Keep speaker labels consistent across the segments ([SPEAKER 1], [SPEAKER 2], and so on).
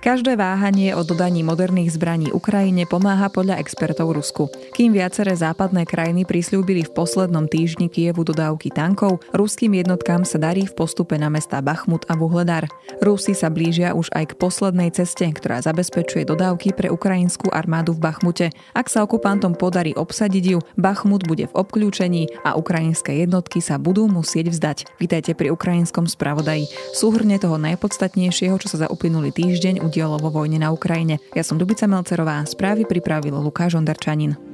[SPEAKER 1] Každé váhanie o dodaní moderných zbraní Ukrajine pomáha podľa expertov Rusku. Kým viaceré západné krajiny prislúbili v poslednom týždni Kievu dodávky tankov, ruským jednotkám sa darí v postupe na mesta Bachmut a Vuhledar. Rusi sa blížia už aj k poslednej ceste, ktorá zabezpečuje dodávky pre ukrajinskú armádu v Bachmute. Ak sa okupantom podarí obsadiť ju, Bachmut bude v obklúčení a ukrajinské jednotky sa budú musieť vzdať. Vítajte pri ukrajinskom spravodaji. Súhrne toho najpodstatnejšieho, čo sa za uplynulý týždeň udialo vo vojne na Ukrajine. Ja som Dubica Melcerová, správy pripravil Lukáš Ondarčanin.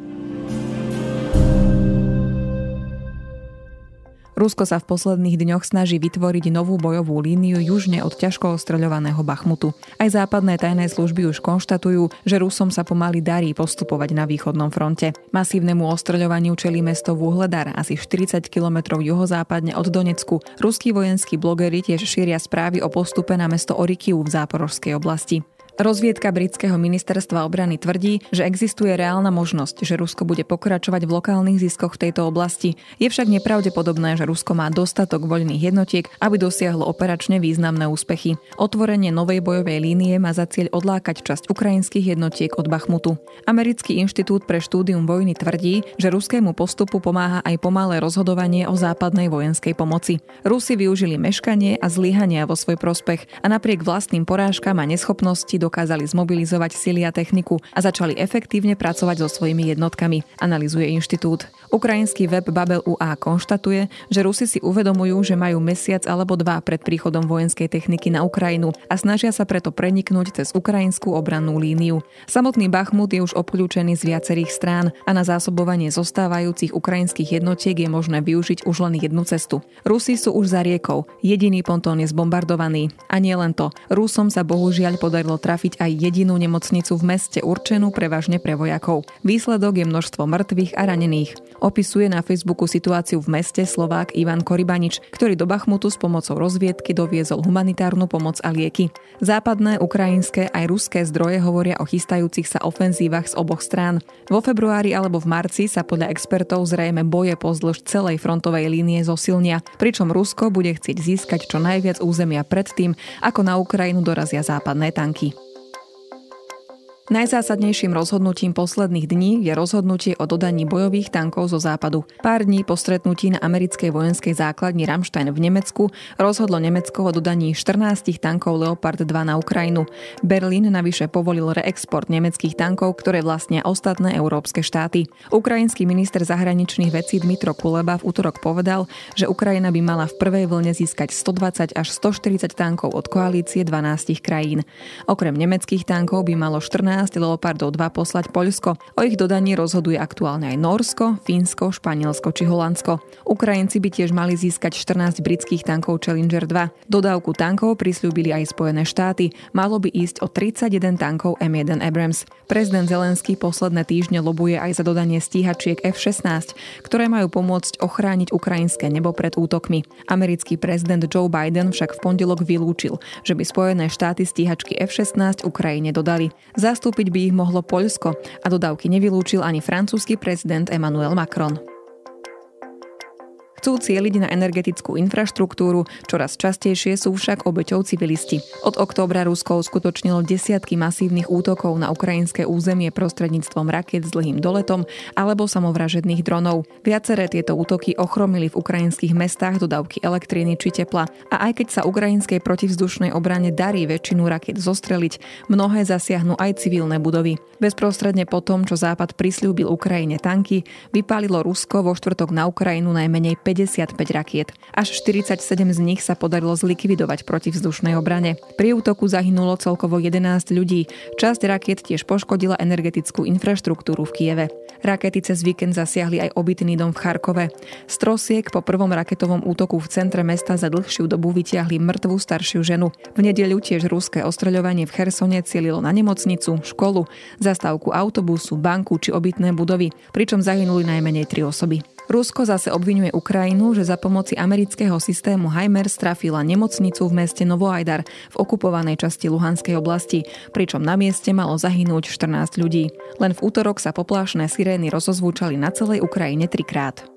[SPEAKER 1] Rusko sa v posledných dňoch snaží vytvoriť novú bojovú líniu južne od ťažko ostreľovaného Bachmutu. Aj západné tajné služby už konštatujú, že Rusom sa pomaly darí postupovať na východnom fronte. Masívnemu ostreľovaniu čelí mesto Vuhledar, asi 40 km juhozápadne od Donecku. Ruskí vojenskí blogeri tiež šíria správy o postupe na mesto Orikiu v záporožskej oblasti. Rozviedka britského ministerstva obrany tvrdí, že existuje reálna možnosť, že Rusko bude pokračovať v lokálnych ziskoch v tejto oblasti. Je však nepravdepodobné, že Rusko má dostatok voľných jednotiek, aby dosiahlo operačne významné úspechy. Otvorenie novej bojovej línie má za cieľ odlákať časť ukrajinských jednotiek od Bachmutu. Americký inštitút pre štúdium vojny tvrdí, že ruskému postupu pomáha aj pomalé rozhodovanie o západnej vojenskej pomoci. Rusi využili meškanie a zlyhania vo svoj prospech a napriek vlastným porážkam a neschopnosti dokázali zmobilizovať sily a techniku a začali efektívne pracovať so svojimi jednotkami, analizuje inštitút. Ukrajinský web Babel UA konštatuje, že Rusi si uvedomujú, že majú mesiac alebo dva pred príchodom vojenskej techniky na Ukrajinu a snažia sa preto preniknúť cez ukrajinskú obrannú líniu. Samotný Bachmut je už obklúčený z viacerých strán a na zásobovanie zostávajúcich ukrajinských jednotiek je možné využiť už len jednu cestu. Rusi sú už za riekou, jediný pontón je zbombardovaný. A nie len to, Rusom sa bohužiaľ podarilo trafiť trafiť aj jedinú nemocnicu v meste určenú prevažne pre vojakov. Výsledok je množstvo mŕtvych a ranených. Opisuje na Facebooku situáciu v meste Slovák Ivan Koribanič, ktorý do Bachmutu s pomocou rozviedky doviezol humanitárnu pomoc a lieky. Západné, ukrajinské aj ruské zdroje hovoria o chystajúcich sa ofenzívach z oboch strán. Vo februári alebo v marci sa podľa expertov zrejme boje pozdĺž celej frontovej línie zosilnia, pričom Rusko bude chcieť získať čo najviac územia predtým, ako na Ukrajinu dorazia západné tanky. Najzásadnejším rozhodnutím posledných dní je rozhodnutie o dodaní bojových tankov zo západu. Pár dní po stretnutí na americkej vojenskej základni Ramstein v Nemecku rozhodlo Nemecko o dodaní 14 tankov Leopard 2 na Ukrajinu. Berlín navyše povolil reexport nemeckých tankov, ktoré vlastnia ostatné európske štáty. Ukrajinský minister zahraničných vecí Dmitro Kuleba v útorok povedal, že Ukrajina by mala v prvej vlne získať 120 až 140 tankov od koalície 12 krajín. Okrem nemeckých tankov by malo 14 12 Leopardov 2 poslať Poľsko. O ich dodaní rozhoduje aktuálne aj Norsko, Fínsko, Španielsko či Holandsko. Ukrajinci by tiež mali získať 14 britských tankov Challenger 2. Dodávku tankov prislúbili aj Spojené štáty. Malo by ísť o 31 tankov M1 Abrams. Prezident Zelenský posledné týždne lobuje aj za dodanie stíhačiek F-16, ktoré majú pomôcť ochrániť ukrajinské nebo pred útokmi. Americký prezident Joe Biden však v pondelok vylúčil, že by Spojené štáty stíhačky F-16 Ukrajine dodali. Zástup Zastúpiť by ich mohlo Poľsko a dodávky nevylúčil ani francúzsky prezident Emmanuel Macron. Chcú cieliť na energetickú infraštruktúru, čoraz častejšie sú však obeťou civilisti. Od októbra Rusko uskutočnilo desiatky masívnych útokov na ukrajinské územie prostredníctvom raket s dlhým doletom alebo samovražedných dronov. Viaceré tieto útoky ochromili v ukrajinských mestách dodávky elektriny či tepla. A aj keď sa ukrajinskej protivzdušnej obrane darí väčšinu raket zostreliť, mnohé zasiahnu aj civilné budovy. Bezprostredne po tom, čo Západ prislúbil Ukrajine tanky, vypálilo Rusko vo štvrtok na Ukrajinu najmenej 5 55 rakiet. Až 47 z nich sa podarilo zlikvidovať proti vzdušnej obrane. Pri útoku zahynulo celkovo 11 ľudí. Časť rakiet tiež poškodila energetickú infraštruktúru v Kieve. Rakety cez víkend zasiahli aj obytný dom v Charkove. Z trosiek po prvom raketovom útoku v centre mesta za dlhšiu dobu vytiahli mŕtvú staršiu ženu. V nedeľu tiež ruské ostreľovanie v Chersone cielilo na nemocnicu, školu, zastávku autobusu, banku či obytné budovy, pričom zahynuli najmenej tri osoby. Rusko zase obvinuje Ukrajinu, že za pomoci amerického systému HIMARS trafila nemocnicu v meste Novoajdar v okupovanej časti Luhanskej oblasti, pričom na mieste malo zahynúť 14 ľudí. Len v útorok sa poplášne sirény rozozvúčali na celej Ukrajine trikrát.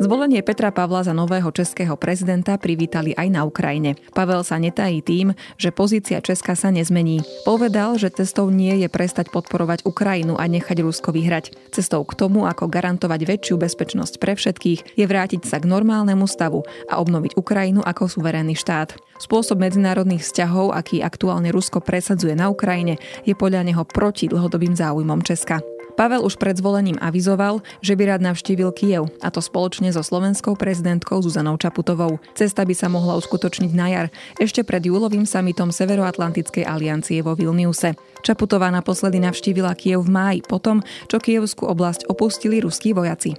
[SPEAKER 1] Zvolenie Petra Pavla za nového českého prezidenta privítali aj na Ukrajine. Pavel sa netají tým, že pozícia Česka sa nezmení. Povedal, že cestou nie je prestať podporovať Ukrajinu a nechať Rusko vyhrať. Cestou k tomu, ako garantovať väčšiu bezpečnosť pre všetkých, je vrátiť sa k normálnemu stavu a obnoviť Ukrajinu ako suverénny štát. Spôsob medzinárodných vzťahov, aký aktuálne Rusko presadzuje na Ukrajine, je podľa neho proti dlhodobým záujmom Česka. Pavel už pred zvolením avizoval, že by rád navštívil Kiev, a to spoločne so slovenskou prezidentkou Zuzanou Čaputovou. Cesta by sa mohla uskutočniť na jar, ešte pred júlovým samitom Severoatlantickej aliancie vo Vilniuse. Čaputová naposledy navštívila Kiev v máji, potom, čo Kievskú oblasť opustili ruskí vojaci.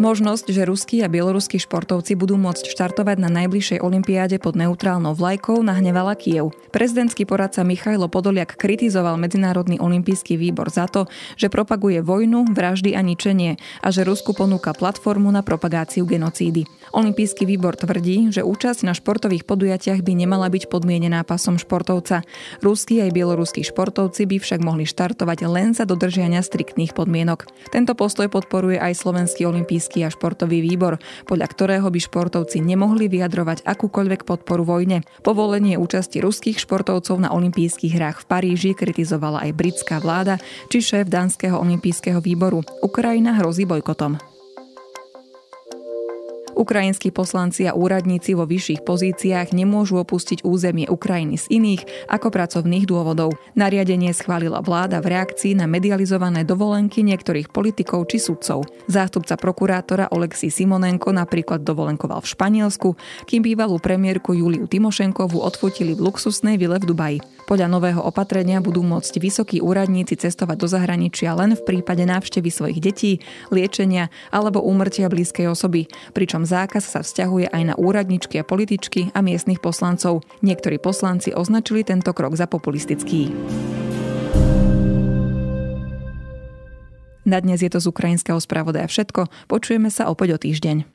[SPEAKER 1] Možnosť, že ruskí a bieloruskí športovci budú môcť štartovať na najbližšej olympiáde pod neutrálnou vlajkou nahnevala Kiev. Prezidentský poradca Michailo Podoliak kritizoval Medzinárodný olimpijský výbor za to, že propaguje vojnu, vraždy a ničenie a že Rusku ponúka platformu na propagáciu genocídy. Olympijský výbor tvrdí, že účasť na športových podujatiach by nemala byť podmienená pasom športovca. Ruskí aj bieloruskí športovci by však mohli štartovať len za dodržiania striktných podmienok. Tento postoj podporuje aj Slovenský olimpijský olympijský a športový výbor, podľa ktorého by športovci nemohli vyjadrovať akúkoľvek podporu vojne. Povolenie účasti ruských športovcov na olympijských hrách v Paríži kritizovala aj britská vláda či šéf Dánskeho olympijského výboru. Ukrajina hrozí bojkotom. Ukrajinskí poslanci a úradníci vo vyšších pozíciách nemôžu opustiť územie Ukrajiny z iných ako pracovných dôvodov. Nariadenie schválila vláda v reakcii na medializované dovolenky niektorých politikov či sudcov. Zástupca prokurátora Oleksi Simonenko napríklad dovolenkoval v Španielsku, kým bývalú premiérku Juliu Timošenkovu odfotili v luxusnej vile v Dubaji. Podľa nového opatrenia budú môcť vysokí úradníci cestovať do zahraničia len v prípade návštevy svojich detí, liečenia alebo úmrtia blízkej osoby, pričom zákaz sa vzťahuje aj na úradničky a političky a miestnych poslancov. Niektorí poslanci označili tento krok za populistický. Na dnes je to z ukrajinského spravodaja všetko. Počujeme sa opäť o týždeň.